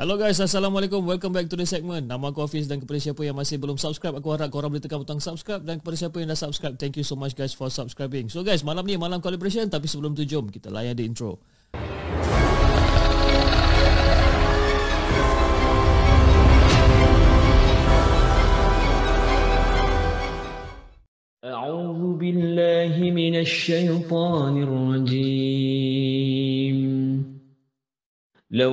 Hello guys, Assalamualaikum. Welcome back to the segment. Nama aku Hafiz dan kepada siapa yang masih belum subscribe, aku harap korang boleh tekan butang subscribe dan kepada siapa yang dah subscribe, thank you so much guys for subscribing. So guys, malam ni malam collaboration tapi sebelum tu jom kita layan the intro. أعوذ بالله من الشيطان الرجيم لو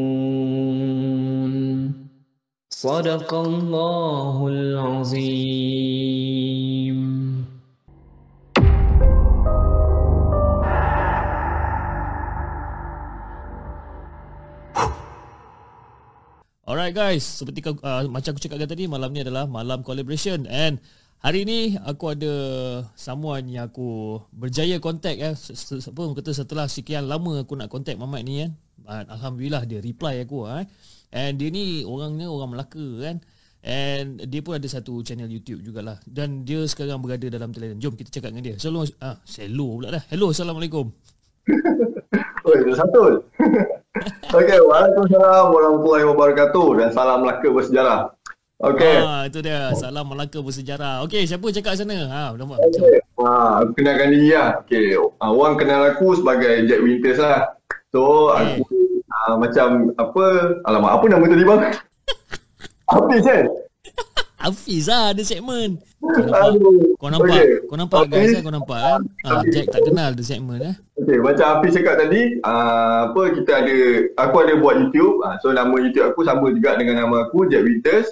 صدق الله العظيم Alright guys, seperti uh, macam aku cakapkan tadi, malam ni adalah malam collaboration and hari ni aku ada someone yang aku berjaya contact eh. Apa kata setelah sekian lama aku nak contact Mamat ni kan. Alhamdulillah dia reply aku eh. And dia ni orangnya orang Melaka kan. And dia pun ada satu channel YouTube jugalah. Dan dia sekarang berada dalam talian. Jom kita cakap dengan dia. Selalu ah, selo pula dah. Hello, Assalamualaikum. Oi, satu. Okey, Waalaikumsalam warahmatullahi wabarakatuh dan salam Melaka bersejarah. Okey. Ah, itu dia. Salam Melaka bersejarah. Okey, siapa cakap sana? Ha. Okay. Ha, aku kenalkan diri lah. Okey, uh, orang kenal aku sebagai Jack Winters lah. So, okay. aku uh, macam apa, alamak, apa nama tadi bang? Hafiz kan? Hafiz lah ada segmen. Kau nampak, kau nampak, okay. kau nampak okay. guys kan? Kau nampak kan? Ah, Jack tak kenal ada segmen eh. Okay, macam Hafiz cakap tadi, uh, apa kita ada, aku ada buat YouTube. Uh, so, nama YouTube aku sama juga dengan nama aku, Jack Winters.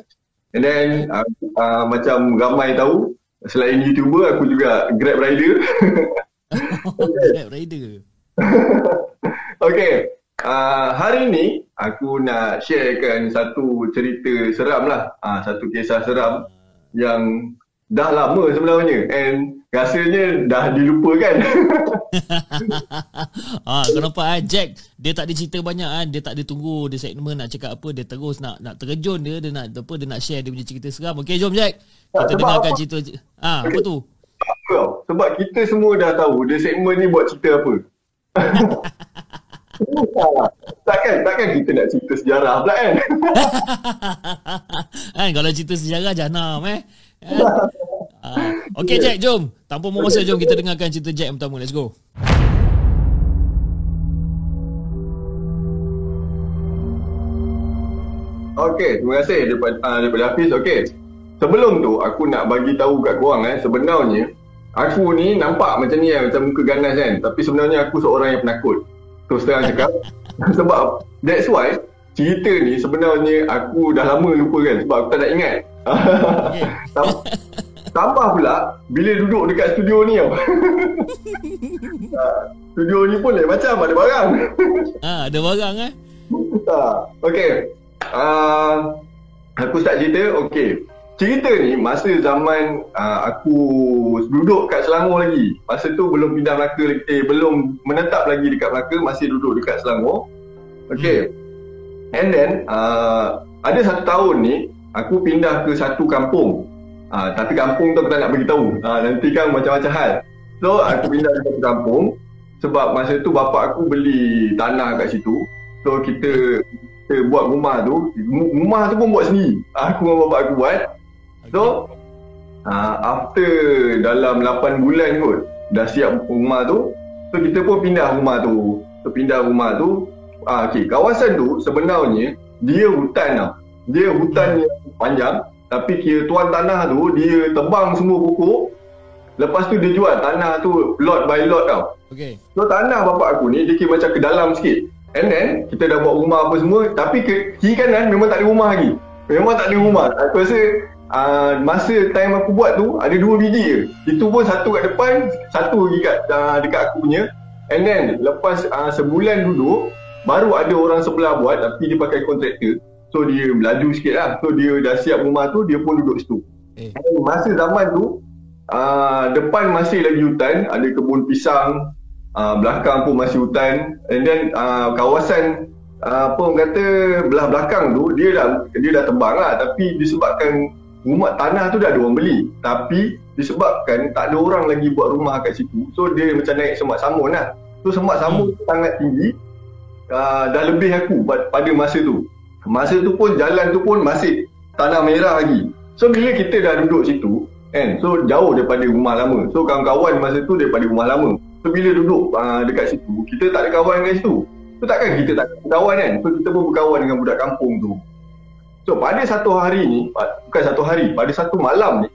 And then, uh, uh, macam ramai tahu, selain YouTuber, aku juga Grab Rider. Grab Rider. okay. Uh, hari ni aku nak sharekan satu cerita seram lah. Uh, satu kisah seram yang dah lama sebenarnya and rasanya dah dilupakan. ah, kenapa ah Jack dia tak dicerita banyak ah dia tak ditunggu dia segmen nak cakap apa dia terus nak nak terjun dia dia nak apa dia nak share dia punya cerita seram. Okey jom Jack. Kita Sebab dengarkan apa? cerita ah okay. apa tu? Sebab kita semua dah tahu dia segmen ni buat cerita apa. takkan takkan kita nak cerita sejarah pula kan? Kan kalau cerita sejarah janam eh? Uh, Okay Jack jom. Tanpa masa jom kita dengarkan cerita Jack yang pertama. Let's go. Okay terima kasih daripada, uh, daripada Hafiz. Okay Sebelum tu aku nak bagi tahu kat korang eh Sebenarnya Aku ni nampak macam ni kan Macam muka ganas kan? Tapi sebenarnya aku seorang yang penakut Terus terang cakap Sebab That's why Cerita ni sebenarnya Aku dah lama lupa kan Sebab aku tak nak ingat. Okay. Tambah pula Bila duduk dekat studio ni tau. Studio ni pun lain macam Ada barang. Ah, Ada barang eh? Okay uh, Aku start cerita Okay cerita ni masa zaman uh, aku duduk kat Selangor lagi. Masa tu belum pindah Melaka lagi, eh belum menetap lagi dekat Melaka, masih duduk dekat Selangor. Okay. Hmm. And then uh, ada satu tahun ni aku pindah ke satu kampung. Uh, tapi kampung tu aku tak nak beritahu. Uh, nanti kan macam-macam hal. So aku pindah ke satu kampung sebab masa tu bapak aku beli tanah kat situ. So kita kita buat rumah tu. Rumah tu pun buat sendiri. Aku dengan bapak aku buat. So uh, After Dalam 8 bulan kot Dah siap rumah tu So kita pun pindah rumah tu. So pindah rumah tu uh, okay, Kawasan tu sebenarnya Dia hutan lah Dia hutan yang panjang Tapi kira tuan tanah tu Dia tebang semua pokok. Lepas tu dia jual tanah tu Lot by lot tau. Okay. So tanah bapak aku ni Dia kira macam ke dalam sikit. And then Kita dah buat rumah apa semua Tapi ke kiri kanan Memang tak ada rumah lagi. Memang tak ada rumah. Aku rasa uh, masa time aku buat tu ada dua biji je. Itu pun satu kat depan, satu lagi kat uh, dekat aku punya. And then lepas uh, sebulan duduk, baru ada orang sebelah buat tapi dia pakai kontraktor. So dia melaju sikit lah. So dia dah siap rumah tu, dia pun duduk situ. Eh. And Masa zaman tu, uh, depan masih lagi hutan, ada kebun pisang, uh, belakang pun masih hutan. And then uh, kawasan uh, apa orang kata belah belakang tu, dia dah dia dah tebang lah. Tapi disebabkan rumah tanah tu dah ada orang beli. Tapi disebabkan tak ada orang lagi buat rumah kat situ. So dia macam naik semak samun lah. So semak samun tu sangat tinggi. Uh, dah lebih aku pada, masa tu. Masa tu pun jalan tu pun masih tanah merah lagi. So bila kita dah duduk situ, kan, so jauh daripada rumah lama. So kawan-kawan masa tu daripada rumah lama. So bila duduk uh, dekat situ, kita tak ada kawan kat situ. So takkan kita tak ada kawan kan? So kita pun berkawan dengan budak kampung tu. So pada satu hari ni, bukan satu hari, pada satu malam ni,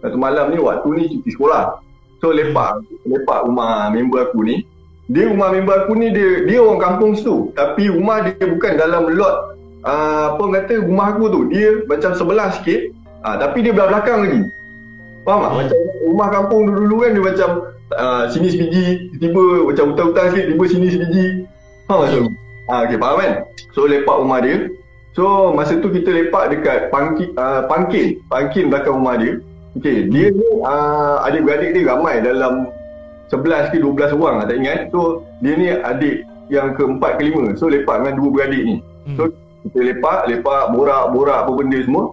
satu malam ni waktu ni cuti sekolah. So lepak, lepak rumah member aku ni. Dia rumah member aku ni dia dia orang kampung situ. Tapi rumah dia bukan dalam lot uh, apa kata rumah aku tu. Dia macam sebelah sikit. Uh, tapi dia belah belakang lagi. Faham tak? Macam rumah kampung dulu-dulu kan dia macam uh, sini sebiji, tiba macam hutan-hutan sikit, tiba sini sebiji. Faham tak? So, uh, okay, faham kan? So lepak rumah dia. So masa tu kita lepak dekat pangkin, uh, pangkin, pangkin belakang rumah dia. Okay, dia ni uh, adik-beradik dia ramai dalam 11 ke 12 orang lah, tak ingat. So dia ni adik yang keempat kelima. So lepak dengan dua beradik ni. So kita lepak, lepak, borak-borak apa benda semua.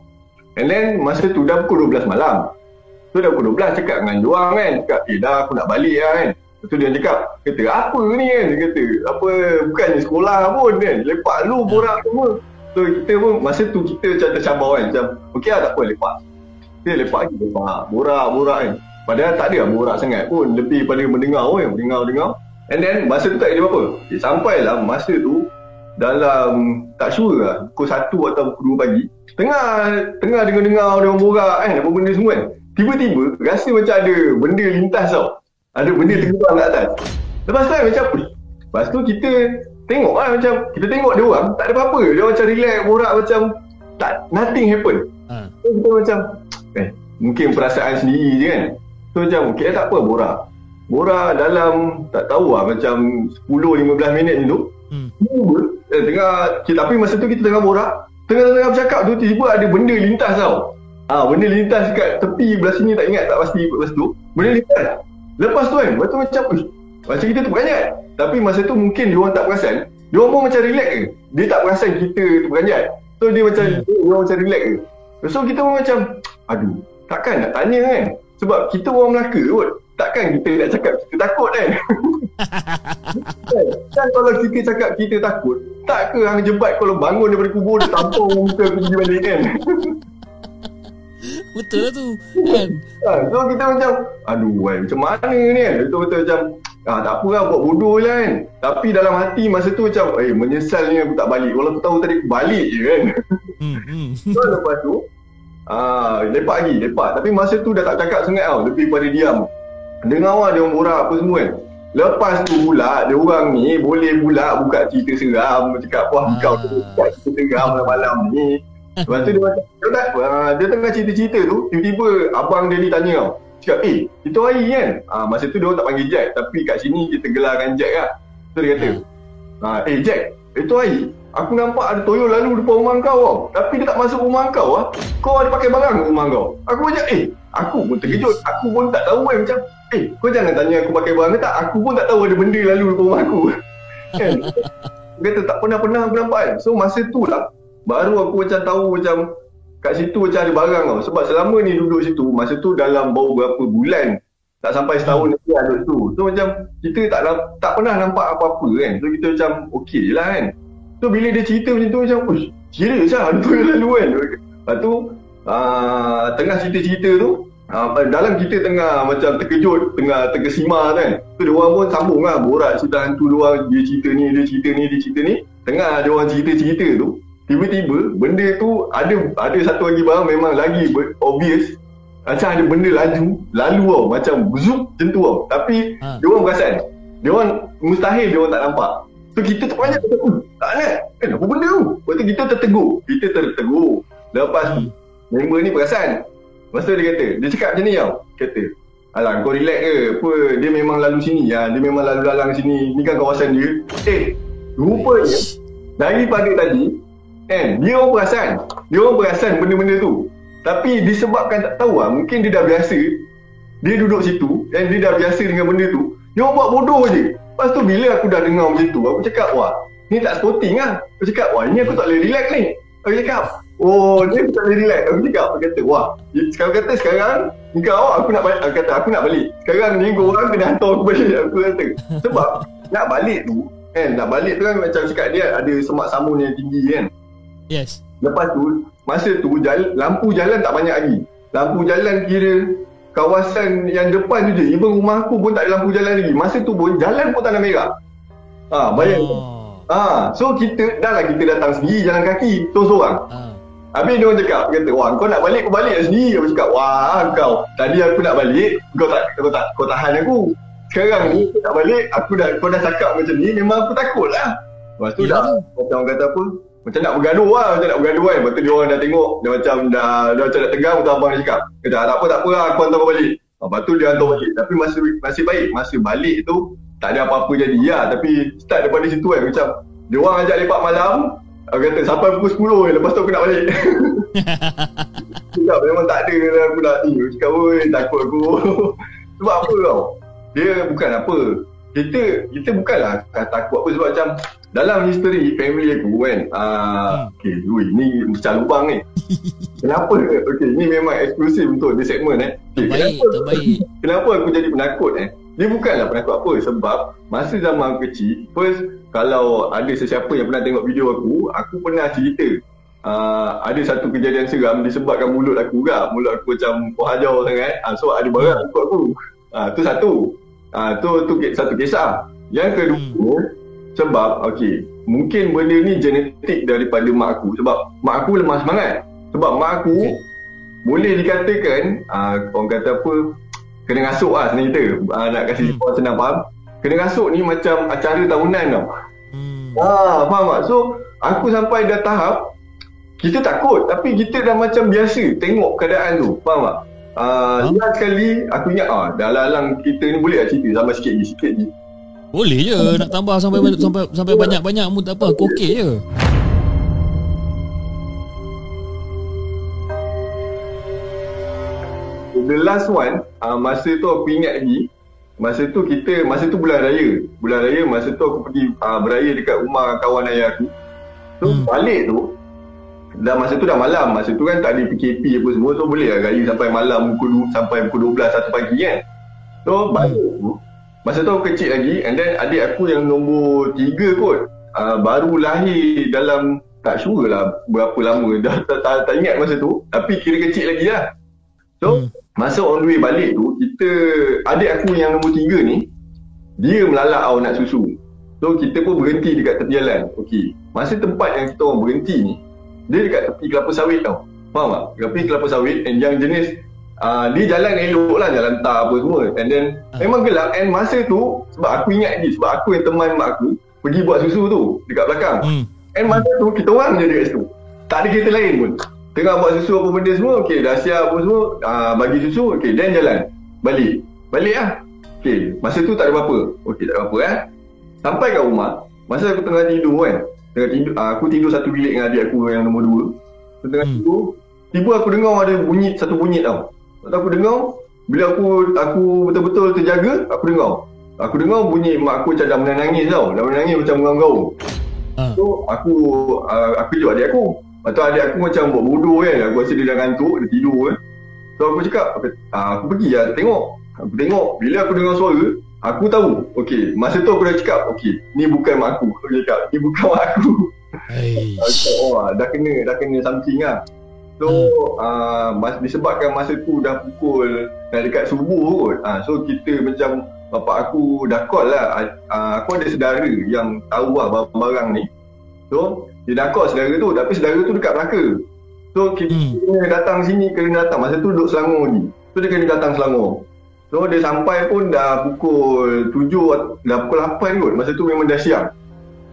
And then masa tu dah pukul 12 malam. So dah pukul 12 cakap dengan diorang kan. Cakap, eh dah aku nak balik lah kan. Lepas tu dia cakap, kata apa ni kan. Dia kata, apa bukannya sekolah pun kan. Lepak lu borak semua. So kita pun masa tu kita macam tercabar kan. Macam, okey lah tak apa lepak. Kita lepak lagi lepak. Borak-borak kan. Padahal tak ada borak sangat pun. Lebih pada mendengar kan. Mendengar-dengar. And then masa tu tak ada apa-apa. Eh, sampailah masa tu dalam tak sure lah pukul 1 atau pukul 2 pagi tengah tengah dengar-dengar dia orang borak kan apa benda semua kan tiba-tiba rasa macam ada benda lintas tau ada benda terbang kat atas lepas tu kan macam "Uish." lepas tu kita tengok lah macam kita tengok dia orang tak ada apa-apa. Dia macam relax borak macam tak nothing happen. Ha. so kita macam eh mungkin perasaan sendiri je kan. So macam okay tak apa borak. Borak dalam tak tahu lah macam 10-15 minit tu. Hmm. Eh, tengah kita, tapi masa tu kita tengah borak. Tengah-tengah bercakap tu tiba-tiba ada benda lintas tau. Ah benda lintas kat tepi belah sini tak ingat tak pasti lepas tu. Benda lintas. Lepas tu kan lepas tu macam "Uish, macam kita terperanjat tapi masa tu mungkin dia orang tak perasan dia orang pun macam relax ke dia tak perasan kita terperanjat so dia macam Hmm. dia orang macam relax ke so kita pun macam aduh takkan nak tanya kan sebab kita orang Melaka kot takkan kita nak cakap kita takut kan Kan? Kan kalau kita cakap kita takut Tak ke hang jebat kalau bangun daripada kubur Dia tampung muka aku pergi balik kan Betul lah tu. Kan? ha, So kita macam Aduh wai, macam mana ni kan Betul-betul macam ah, Tak apa lah buat bodoh je kan. Tapi dalam hati masa tu macam Eh menyesal ni aku tak balik. Walau aku tahu tadi aku balik je kan. Hmm, hmm. So lepas tu ah, Lepak lagi lepak. Tapi masa tu dah tak cakap sangat tau Lebih pada diam. Dengar lah dia orang borak apa semua kan. Lepas tu pula Dia orang ni Boleh pula buka cerita seram Cakap wah Ah. kau tu buka cerita seram malam-malam ni. Lepas tu dia macam Dia, tak, ah, dia tengah cerita-cerita tu Tiba-tiba abang dia ni tanya tau Cakap eh itu hari kan? Ah, Masa tu dia orang tak panggil Jack Tapi kat sini kita gelarkan Jack lah. So dia kata ah, Eh Jack itu hari Aku nampak ada toyol lalu depan rumah kau tau Tapi dia tak masuk rumah kau lah Kau ada pakai barang kat rumah kau. Aku macam eh Aku pun terkejut. Aku pun tak tahu kan macam Eh kau jangan tanya aku pakai barang ke tak. Aku pun tak tahu ada benda lalu depan rumah aku. Kan? Dia kata tak pernah-pernah aku nampak kan. So masa tu lah Baru aku macam tahu macam Kat situ macam ada barang tau. Sebab selama ni duduk situ Masa tu dalam bau berapa bulan Tak sampai setahun lagi lah duduk situ So macam Kita tak tak pernah nampak apa-apa kan. So kita macam okey je lah kan. So bila dia cerita macam tu macam Uish serius lah ada toilet lalu kan. Lepas tu uh, Tengah cerita-cerita tu uh, Dalam kita tengah macam terkejut Tengah terkesima kan. So dia orang pun sambung lah Borak cerita hantu dia orang Dia cerita ni, dia cerita ni, dia cerita ni. Tengah dia orang cerita-cerita tu Tiba-tiba benda tu ada ada satu lagi barang memang lagi obvious. Macam ada benda laju lalu tau. Macam zoom macam tu tau. Tapi Ha. dia orang perasan. Dia orang mustahil dia orang tak nampak. So kita kita "Hmm, tak nak. Eh apa benda tu? Lepas tu kita tertegur. Kita tertegur. Lepas tu member ni perasan. Lepas tu dia kata dia cakap macam ni tau. Kata Alah kau relax ke? Apa? Dia memang lalu sini. Ya dia memang lalu dalam sini. Ni kan kawasan dia. Eh rupanya daripada tadi Kan? Dia orang perasan. Dia orang perasan benda-benda tu. Tapi disebabkan tak tahu lah. Mungkin dia dah biasa. Dia duduk situ. Dan dia dah biasa dengan benda tu. Dia orang buat bodoh je. Lepas tu bila aku dah dengar macam tu. Aku cakap wah. Ni tak sporting lah. Aku cakap wah ni aku tak boleh relax ni. Aku cakap Oh ni aku tak boleh relax. Aku cakap aku kata wah. Sekarang kata sekarang. Kau aku nak balik. Aku kata aku nak balik. Sekarang ni korang kena hantar aku balik. Aku kata. Sebab nak balik tu. Kan nak balik tu kan macam cakap dia ada semak samun yang tinggi kan. Yes. Lepas tu masa tu jalan, lampu jalan tak banyak lagi. Lampu jalan kira kawasan yang depan tu je. Even rumah aku pun tak ada lampu jalan lagi. Masa tu pun jalan pun tak ada merah. Ha, bayang. Oh. Ha, so kita dah lah kita datang sendiri jalan kaki seorang-seorang. Ah. Habis dia orang cakap, dia kata, wah kau nak balik, kau balik lah sendiri. Aku cakap, wah kau, tadi aku nak balik, kau tak, kau tak, kau tahan aku. Sekarang ni, aku nak balik, aku dah, kau dah cakap macam ni, memang aku takut lah. Lepas tu Yelah dah, orang kata apa, macam nak bergaduh lah, macam nak bergaduh kan. Lepas tu dia orang dah tengok, dia macam dah, dah macam nak tegang, tu abang dia cakap, kata, tak apa, tak apa lah, aku hantar kau balik. Lepas tu dia hantar balik. Tapi masa, masih baik, masa balik tu, tak ada apa-apa jadi ya. Tapi start daripada situ kan, macam, dia orang ajak lepak malam, Aku kata sampai pukul 10 je, lepas tu aku nak balik. Cakap memang tak ada aku nak ni. Cakap, oi takut aku. sebab apa tau? Dia bukan apa. Kita kita bukanlah takut apa sebab macam dalam history family aku kan. Ah, Hmm. okay, ui, ni macam lubang ni. Kenapa? Okay, ni memang eksklusif untuk di segmen eh. Okay, Terbaik, kenapa, terbaik. kenapa aku jadi penakut eh? Dia bukanlah penakut apa sebab masa zaman aku kecil, first kalau ada sesiapa yang pernah tengok video aku, aku pernah cerita uh, ada satu kejadian seram disebabkan mulut aku juga. Mulut aku macam pohajau sangat. Uh, so ada barang Hmm. ikut aku. Ah tu satu. Ah tu tu ke- satu kisah. Yang kedua sebab okey, mungkin benda ni genetik daripada mak aku sebab mak aku lemah semangat. Sebab mak aku Okey. boleh dikatakan ah orang kata apa kena ngasuk lah senang kita. Ah, nak kasi Hmm. orang senang faham. Kena ngasuk ni macam acara tahunan tau. Hmm. Ah, faham tak? So, aku sampai dah tahap kita takut tapi kita dah macam biasa tengok keadaan tu. Faham tak? Ah, Faham. last kali aku ingat ah, dalam kita ni boleh tak cerita sama sikit je, sikit je. Boleh je nak tambah sampai sampai sampai banyak-banyak pun tak apa. Aku okey je. The last one, ah, masa tu aku ingat lagi, masa tu kita, masa tu bulan raya. Bulan raya, masa tu aku pergi ah, beraya dekat rumah kawan ayah aku. So, Hmm. balik tu, dah masa tu dah malam. Masa tu kan tak ada PKP apa semua. So, boleh lah raya sampai malam pukul, sampai pukul 12, 1 pagi kan. So, balik tu, masa tu aku kecil lagi and then adik aku yang nombor 3 kot. ah, baru lahir dalam, tak sure lah berapa lama. Dah tak, tak, tak ingat masa tu. Tapi kira kecil lagi lah. So, Hmm. masa on the way balik tu, kita, adik aku yang nombor 3 ni, dia melalak tau nak susu. So, kita pun berhenti dekat tepi jalan. Okey. Masa tempat yang kita orang berhenti ni, dia dekat tepi kelapa sawit tau. Faham tak? Tepi kelapa sawit and yang jenis uh, dia jalan elok lah, jalan tar apa semua. And then, Ah. memang gelap and masa tu, sebab aku ingat lagi, sebab aku yang teman mak aku, pergi buat susu tu dekat belakang. Hmm. And masa tu kita orang je dekat situ. Tak ada kereta lain pun. Tengah buat susu apa benda semua, okey dah siap apa semua, uh, bagi susu, okey dan jalan. Balik. Balik lah. Okey, masa tu tak ada apa-apa. Okey, tak ada apa-apa eh. Sampai kat rumah, masa aku tengah tidur kan. Tengah tidur, uh, aku tidur satu bilik dengan adik aku yang nombor dua. So, tengah Hmm. tidur, tiba aku dengar ada bunyi, satu bunyi tau. Lepas aku dengar, bila aku aku betul-betul terjaga, aku dengar. Aku dengar bunyi mak aku macam dah menangis tau. Dah menangis macam menggaung-gaung. Ah. So aku uh, aku kejut adik aku. Lepas tu adik aku macam buat bodoh kan. Aku rasa dia dah ngantuk, dia tidur kan. So aku cakap, aku, aku pergi lah tengok. Aku tengok, bila aku dengar suara, aku tahu. Okay, masa tu aku dah cakap, okay, ni bukan mak aku. Aku cakap, ni bukan mak aku. Cakap, oh dah kena, dah kena something lah. So, uh, mas, disebabkan masa tu dah pukul dah dekat subuh kot. Uh, so, kita macam bapak aku dah call lah. Uh, aku ada saudara yang tahu lah barang-barang ni. So, dia dah call saudara tu. Tapi saudara tu dekat Melaka. So, kita Hmm. kena datang sini, kena datang. Masa tu duduk Selangor ni. So, dia kena datang Selangor. So, dia sampai pun dah pukul 7, dah pukul 8 kot. Masa tu memang dah siang.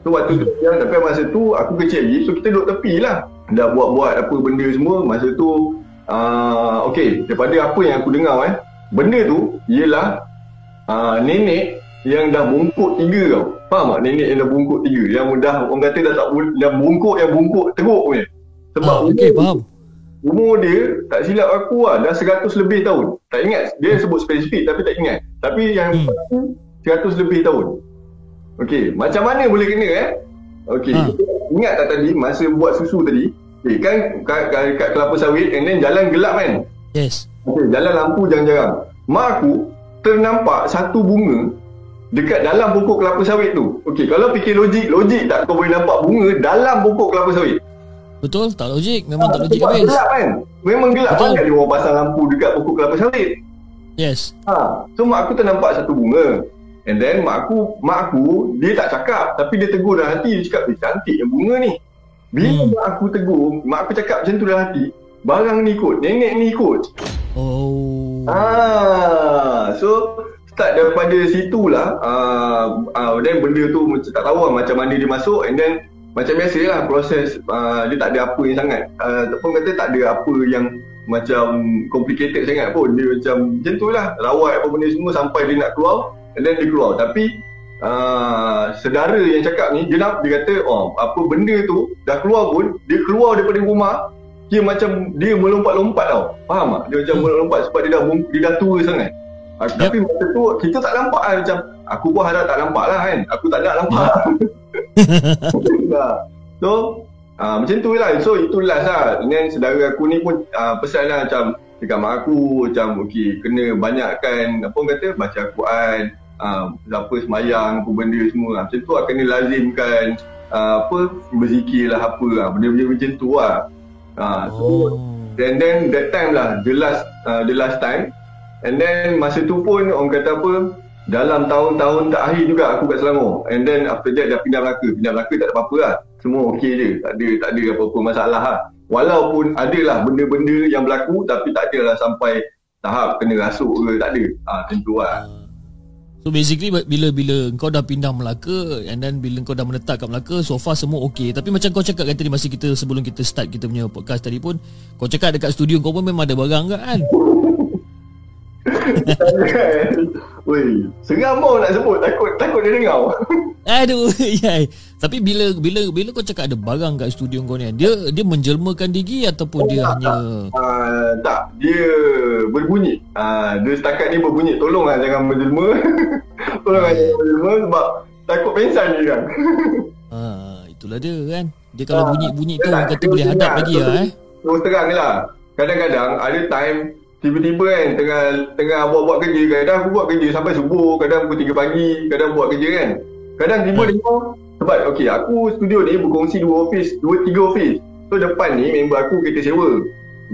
So waktu tu siang tapi masa tu aku kecil lagi so kita duduk tepi lah dah buat-buat apa benda semua masa tu uh, okay daripada apa yang aku dengar eh benda tu ialah uh, nenek yang dah bungkuk tiga tau. Faham tak nenek yang dah bungkuk tiga? Yang dah orang kata dah tak yang bungkuk yang bungkuk teruk punya. Sebab Ah, okey, faham. Umur dia tak silap aku lah dah 100 lebih tahun. Tak ingat dia sebut spesifik tapi tak ingat. Tapi yang Hmm. pasti 100 lebih tahun. Okey, macam mana boleh kena eh? Okey, Ha. ingat tak tadi masa buat susu tadi? Okay, kan kat, kat, kat kelapa sawit and then jalan gelap kan? Yes. Okey, jalan lampu jarang-jarang. Mak aku ternampak satu bunga dekat dalam pokok kelapa sawit tu. Okey, kalau fikir logik, logik tak kau boleh nampak bunga dalam pokok kelapa sawit? Betul? Tak logik. Memang tak logik habis. gelap kan? Memang gelap. Betul. Banyak dia orang pasang lampu dekat pokok kelapa sawit. Yes. Ha, so mak aku ternampak satu bunga. And then mak aku, mak aku dia tak cakap tapi dia tegur dalam hati dia cakap, "Eh, cantik yang bunga ni." Bila Hmm. mak aku tegur, mak aku cakap macam tu dalam hati, barang ni ikut, nenek ni ikut. Oh. Ah, so start daripada situlah ah uh, then benda tu macam tak tahu lah macam mana dia masuk and then macam biasa lah proses uh, dia tak ada apa yang sangat. Uh, ataupun kata tak ada apa yang macam complicated sangat pun. Dia macam macam tu lah. Rawat apa benda semua sampai dia nak keluar and then dia keluar. Tapi uh, sedara yang cakap ni dia nak dia kata oh apa benda tu dah keluar pun dia keluar daripada rumah dia macam dia melompat-lompat tau. Faham tak? Dia macam Hmm. melompat sebab dia dah dia dah tua sangat Ah, Yep. Tapi masa tu kita tak nampak lah macam aku pun harap tak nampak lah kan. Aku tak nak nampak. So uh, macam tu lah. So itu last lah. Then saudara aku ni pun uh, pesan lah macam dekat mak aku macam okay kena banyakkan apa orang kata baca Al-Quran uh, apa semayang apa benda semua lah. Macam tu lah kena lazimkan uh, apa berzikir lah apa lah. Benda-benda macam tu lah. Uh, so Oh. And then that time lah The last uh, The last time And then masa tu pun Orang kata apa Dalam tahun-tahun terakhir juga Aku kat Selangor. And then after that Dah pindah Melaka. Pindah Melaka tak ada apa-apa lah. Semua okey je. Tak ada tak ada apa-apa masalah lah. Walaupun adalah benda-benda yang berlaku Tapi tak adalah sampai Tahap kena rasuk ke Tak ada. Ha, Tentu lah. So basically bila bila kau dah pindah Melaka and then bila kau dah menetap kat Melaka so far semua okey. Tapi macam kau cakap kan tadi masa kita sebelum kita start kita punya podcast tadi pun kau cakap dekat studio kau pun memang ada barang kan Weh Seram mau nak sebut Takut takut dia dengar aduh yai tapi bila bila bila kau cakap ada barang kat studio kau ni dia dia menjelmakan diri ataupun dia hanya Uh, tak, dia berbunyi. Uh, dia setakat ni berbunyi. Tolonglah jangan menjelma. Tolonglah jangan menjelma sebab takut pensan dia kan. ah itulah dia kan dia kalau bunyi-bunyi tu orang tak- kata boleh hadap lagi lah eh Terus terang lah. Kadang-kadang ada time tiba-tiba kan tengah tengah buat-buat kerja kadang aku buat kerja sampai subuh kadang pukul 3 pagi kadang buat kerja kan. Kadang tiba Hmm. dengar sebab okey aku studio ni berkongsi dua office dua tiga office so depan ni member aku kita sewa.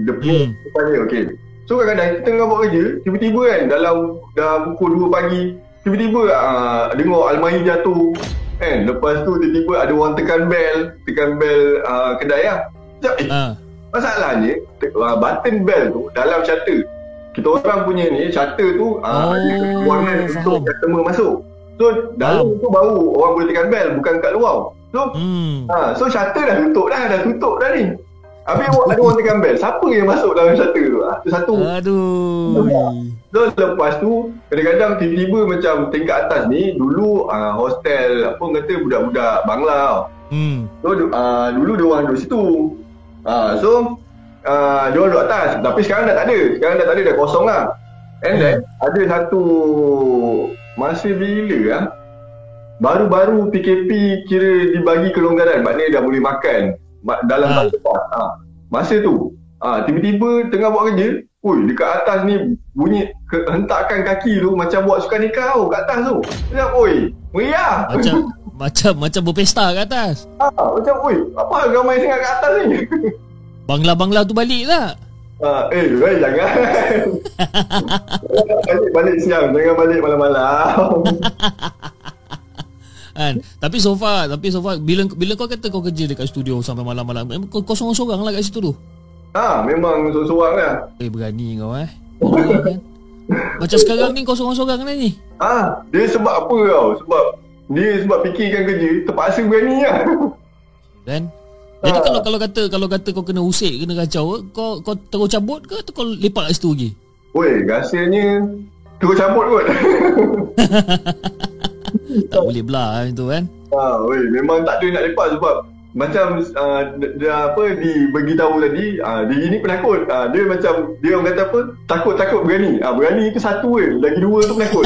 Depan Hmm. depan ni okey. So kadang-kadang kita tengah buat kerja tiba-tiba kan dalam dah pukul 2 pagi tiba-tiba uh, dengar almari jatuh. Kan lepas tu tiba-tiba ada orang tekan bell tekan bell uh, kedai lah. Macam, eh, ah Masalahnya uh, button bell tu dalam shutter. Kita orang punya ni shutter tu uh, Oh, ada keluaran untuk customer masuk. So dalam tu baru orang boleh tekan bell bukan kat luar. So hmm ha, so shutter dah tutup dah, dah tutup dah ni. Habis orang- ada orang tekan bell. Siapa yang masuk dalam shutter tu? Ah, tu satu. aduh So lepas tu kadang-kadang tiba-tiba macam tingkat atas ni dulu uh, hostel apa orang kata budak-budak Bangla hmm So uh, dulu dia orang duduk situ. Uh, so uh, dia orang duduk atas. Tapi sekarang dah tak ada. Sekarang dah tak ada dah kosong lah. And then ada satu masa bila ah baru-baru PKP kira dibagi kelonggaran maknanya dah boleh makan ma- dalam Ha. ha. tempat. Ha. Masa tu ha, tiba-tiba tengah buat kerja, Ui, dekat atas ni bunyi ke, hentakan kaki tu macam buat sukan nikah tau kat atas tu. Macam, oi, meriah. macam macam macam berpesta kat atas Ha, macam, oi, apa ramai sangat kat atas ni? bangla-bangla tu balik tak Ha, eh, eh, jangan. balik, balik siang, jangan balik malam-malam. kan tapi so far tapi so far bila bila kau kata kau kerja dekat studio sampai malam-malam memang kau, kau seorang-seorang lah kat situ tu ha, memang seorang-seorang lah. eh berani kau eh Berani kan macam sekarang ni kau seorang-seorang lah ni Ha, dia sebab apa tau? Sebab dia sebab fikirkan kerja, terpaksa berani lah. kan jadi Ah. kalau kalau kata kalau kata kau kena usik kena kacau kau kau terus cabut ke atau kau lepak kat situ lagi Woi, rasanya terus cabut kot. tak boleh belah itu kan. Ha, weh, memang tak ada nak lepas sebab macam uh, dia apa di bagi tahu tadi uh, dia ni penakut. Uh, dia macam dia orang kata apa? Takut-takut berani. Ah uh, berani itu satu je? Lagi dua tu penakut.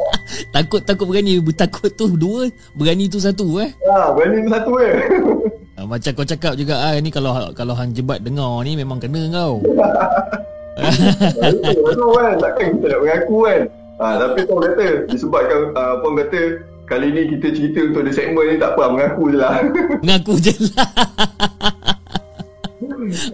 Takut takut berani. Takut tu dua berani tu satu eh? Ah uh, berani tu satu je uh, macam kau cakap juga ah uh, ni kalau kalau hang jebat dengar ni memang kena kau. Betul kan? Takkan kita nak mengaku kan? Ha, Tapi kau kata Disebabkan uh, Puan kata Kali ni kita cerita untuk the segment ni tak apa mengaku je lah. Mengaku je lah.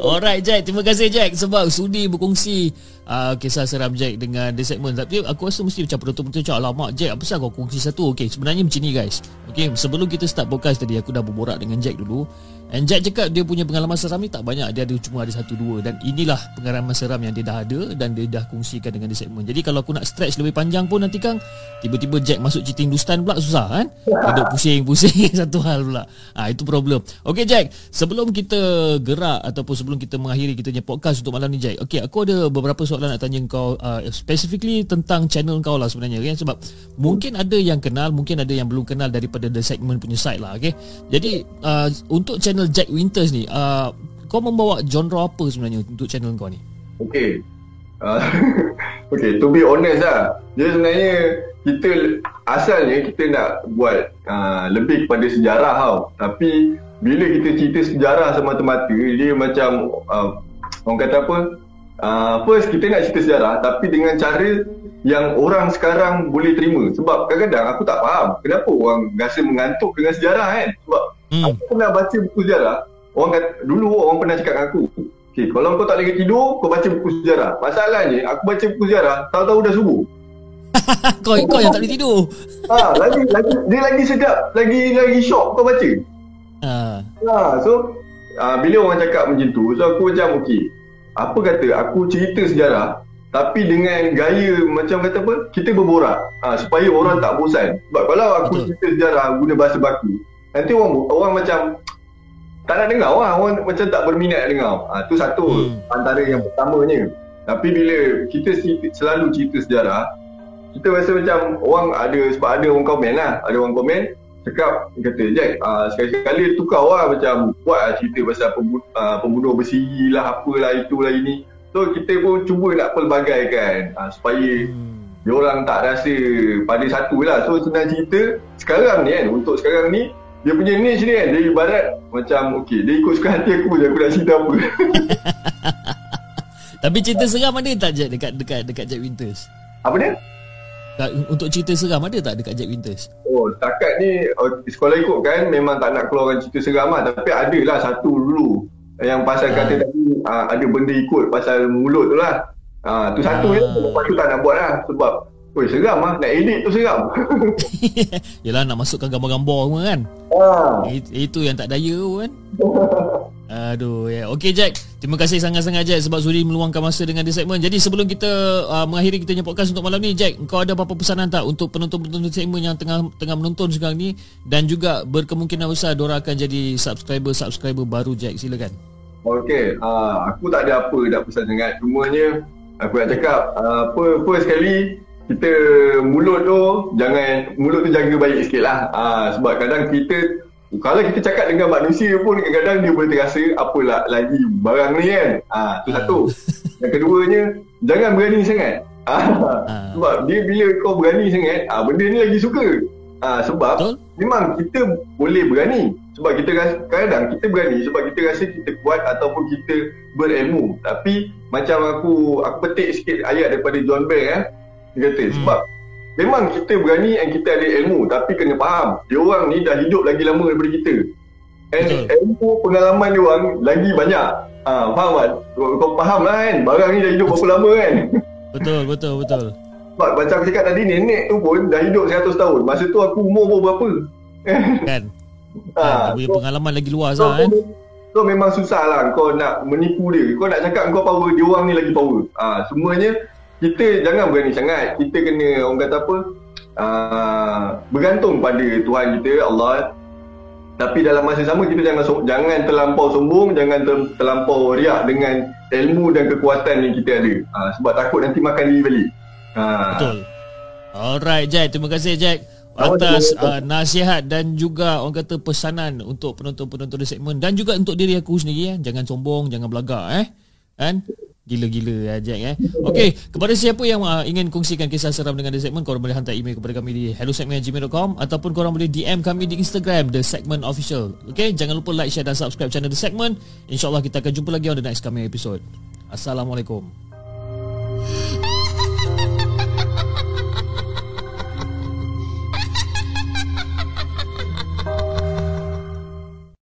Alright Jack, terima kasih Jack sebab sudi berkongsi uh, kisah seram Jack dengan the segment. Tapi aku rasa mesti macam penonton-penonton macam alamak Jack, apa sah kau kongsi satu? Okay, sebenarnya macam ni guys. Okay, sebelum kita start podcast tadi aku dah berborak dengan Jack dulu. And Jack cakap dia punya pengalaman seram ni tak banyak Dia ada cuma ada satu dua Dan inilah pengalaman seram yang dia dah ada Dan dia dah kongsikan dengan di segmen Jadi kalau aku nak stretch lebih panjang pun nanti kan Tiba-tiba Jack masuk cerita Hindustan pula susah kan Duduk pusing-pusing satu hal pula ha, Itu problem Okay Jack Sebelum kita gerak Ataupun sebelum kita mengakhiri kita punya podcast untuk malam ni Jack Okay aku ada beberapa soalan nak tanya kau uh, Specifically tentang channel kau lah sebenarnya kan? Sebab mungkin ada yang kenal Mungkin ada yang belum kenal daripada the segment punya site lah okay? Jadi uh, untuk channel Jack Winters ni uh, Kau membawa genre apa sebenarnya Untuk channel kau ni Okay uh, Okay to be honest lah Dia sebenarnya Kita Asalnya kita nak buat uh, Lebih kepada sejarah tau Tapi Bila kita cerita sejarah semata-mata Dia macam uh, Orang kata apa uh, First kita nak cerita sejarah Tapi dengan cara yang orang sekarang boleh terima Sebab kadang-kadang aku tak faham Kenapa orang rasa mengantuk dengan sejarah kan Sebab Hmm. Aku pernah baca buku sejarah. Orang kata, dulu orang pernah cakap dengan aku. Okay, kalau kau tak lagi tidur, kau baca buku sejarah. Masalahnya, aku baca buku sejarah, tahu-tahu dah subuh. kau kau yang tak boleh tidur. ha, lagi, lagi, dia lagi sedap, lagi lagi shock kau baca. Ha. ha so, ha, bila orang cakap macam tu, so aku macam, okay. Apa kata, aku cerita sejarah, tapi dengan gaya macam kata apa, kita berborak. Ha, supaya orang tak bosan. Sebab kalau aku Betul. cerita sejarah guna bahasa baku, Nanti orang orang macam tak nak dengar lah. Orang macam tak berminat dengar. Ha, tu satu hmm. antara yang pertamanya. Tapi bila kita selalu cerita sejarah, kita rasa macam orang ada sebab ada orang komen lah. Ada orang komen cakap kata Jack uh, sekali-sekali tukar lah macam buat lah cerita pasal pembunuh, uh, pembunuh bersiri lah apalah itulah ini. So kita pun cuba nak pelbagai kan uh, supaya hmm. dia orang tak rasa pada satu lah. So senang cerita. Sekarang ni kan untuk sekarang ni dia punya niche ni kan dia ibarat macam okey dia ikut suka hati aku je aku nak cerita apa. Tapi cerita seram ada tak Jack dekat dekat dekat Jack Winters? Apa dia untuk cerita seram ada tak dekat Jack Winters? Oh, setakat ni oh, sekolah ikut kan memang tak nak keluarkan cerita seram lah. Tapi ada lah satu dulu yang pasal ha. kata tadi uh, ada benda ikut pasal mulut tu lah. Uh, tu satu ha. je. Lepas tu tak nak buat lah. Sebab Oi seram ah nak edit tu seram. Yalah nak masukkan gambar-gambar semua kan. Ah. Itu yang tak daya kan. Aduh ya. Okey Jack, terima kasih sangat-sangat Jack sebab sudi meluangkan masa dengan di segmen. Jadi sebelum kita uh, mengakhiri kita punya podcast untuk malam ni Jack, kau ada apa-apa pesanan tak untuk penonton-penonton segmen yang tengah tengah menonton sekarang ni dan juga berkemungkinan besar diorang akan jadi subscriber-subscriber baru Jack. Silakan. Okey, uh, aku tak ada apa nak pesan sangat. Cumanya aku nak cakap uh, apa apa sekali kita mulut tu jangan mulut tu jaga baik sikit lah. Ha, sebab kadang kita kalau kita cakap dengan manusia pun kadang-kadang dia boleh terasa apalah lagi barang ni kan. Ha, tu satu. Yang keduanya jangan berani sangat. Ha, sebab dia bila kau berani sangat ha, benda ni lagi suka. Ha, sebab Betul? memang kita boleh berani. Sebab kita rasa kadang kita berani sebab kita rasa kita kuat ataupun kita berilmu. Tapi macam aku aku petik sikit ayat daripada John Bell eh dia kata hmm. sebab memang kita berani dan kita ada ilmu tapi kena faham dia orang ni dah hidup lagi lama daripada kita. And Betul. ilmu pengalaman dia orang lagi banyak. Ha, faham tak kau, kau faham lah kan? Barang ni dah hidup berapa lama kan? Betul betul betul. Sebab macam aku cakap tadi nenek tu pun dah hidup 100 tahun. Masa tu aku umur pun berapa? Kan? Ha, dia punya so, pengalaman lagi luas so, lah kan? so memang susah lah kau nak menipu dia. Kau nak cakap kau power dia orang ni lagi power. Ha, semuanya kita jangan berani sangat. Kita kena orang kata apa? Uh, bergantung pada Tuhan kita Allah. Tapi dalam masa sama kita jangan jangan terlampau sombong, jangan ter, terlampau riak dengan ilmu dan kekuatan yang kita ada. Uh, sebab takut nanti makan diri balik. Uh. Betul. Alright Jack, terima kasih Jack. atas uh, nasihat dan juga orang kata pesanan untuk penonton-penonton di segmen dan juga untuk diri aku sendiri eh. Jangan sombong, jangan belagak eh. Kan? Gila-gila eh, Jack eh. Okey, kepada siapa yang uh, ingin kongsikan kisah seram dengan The Segment, korang boleh hantar email kepada kami di hellosegment@gmail.com ataupun korang boleh DM kami di Instagram The Segment Official. Okey, jangan lupa like, share dan subscribe channel The Segment. InsyaAllah kita akan jumpa lagi on the next coming episode. Assalamualaikum.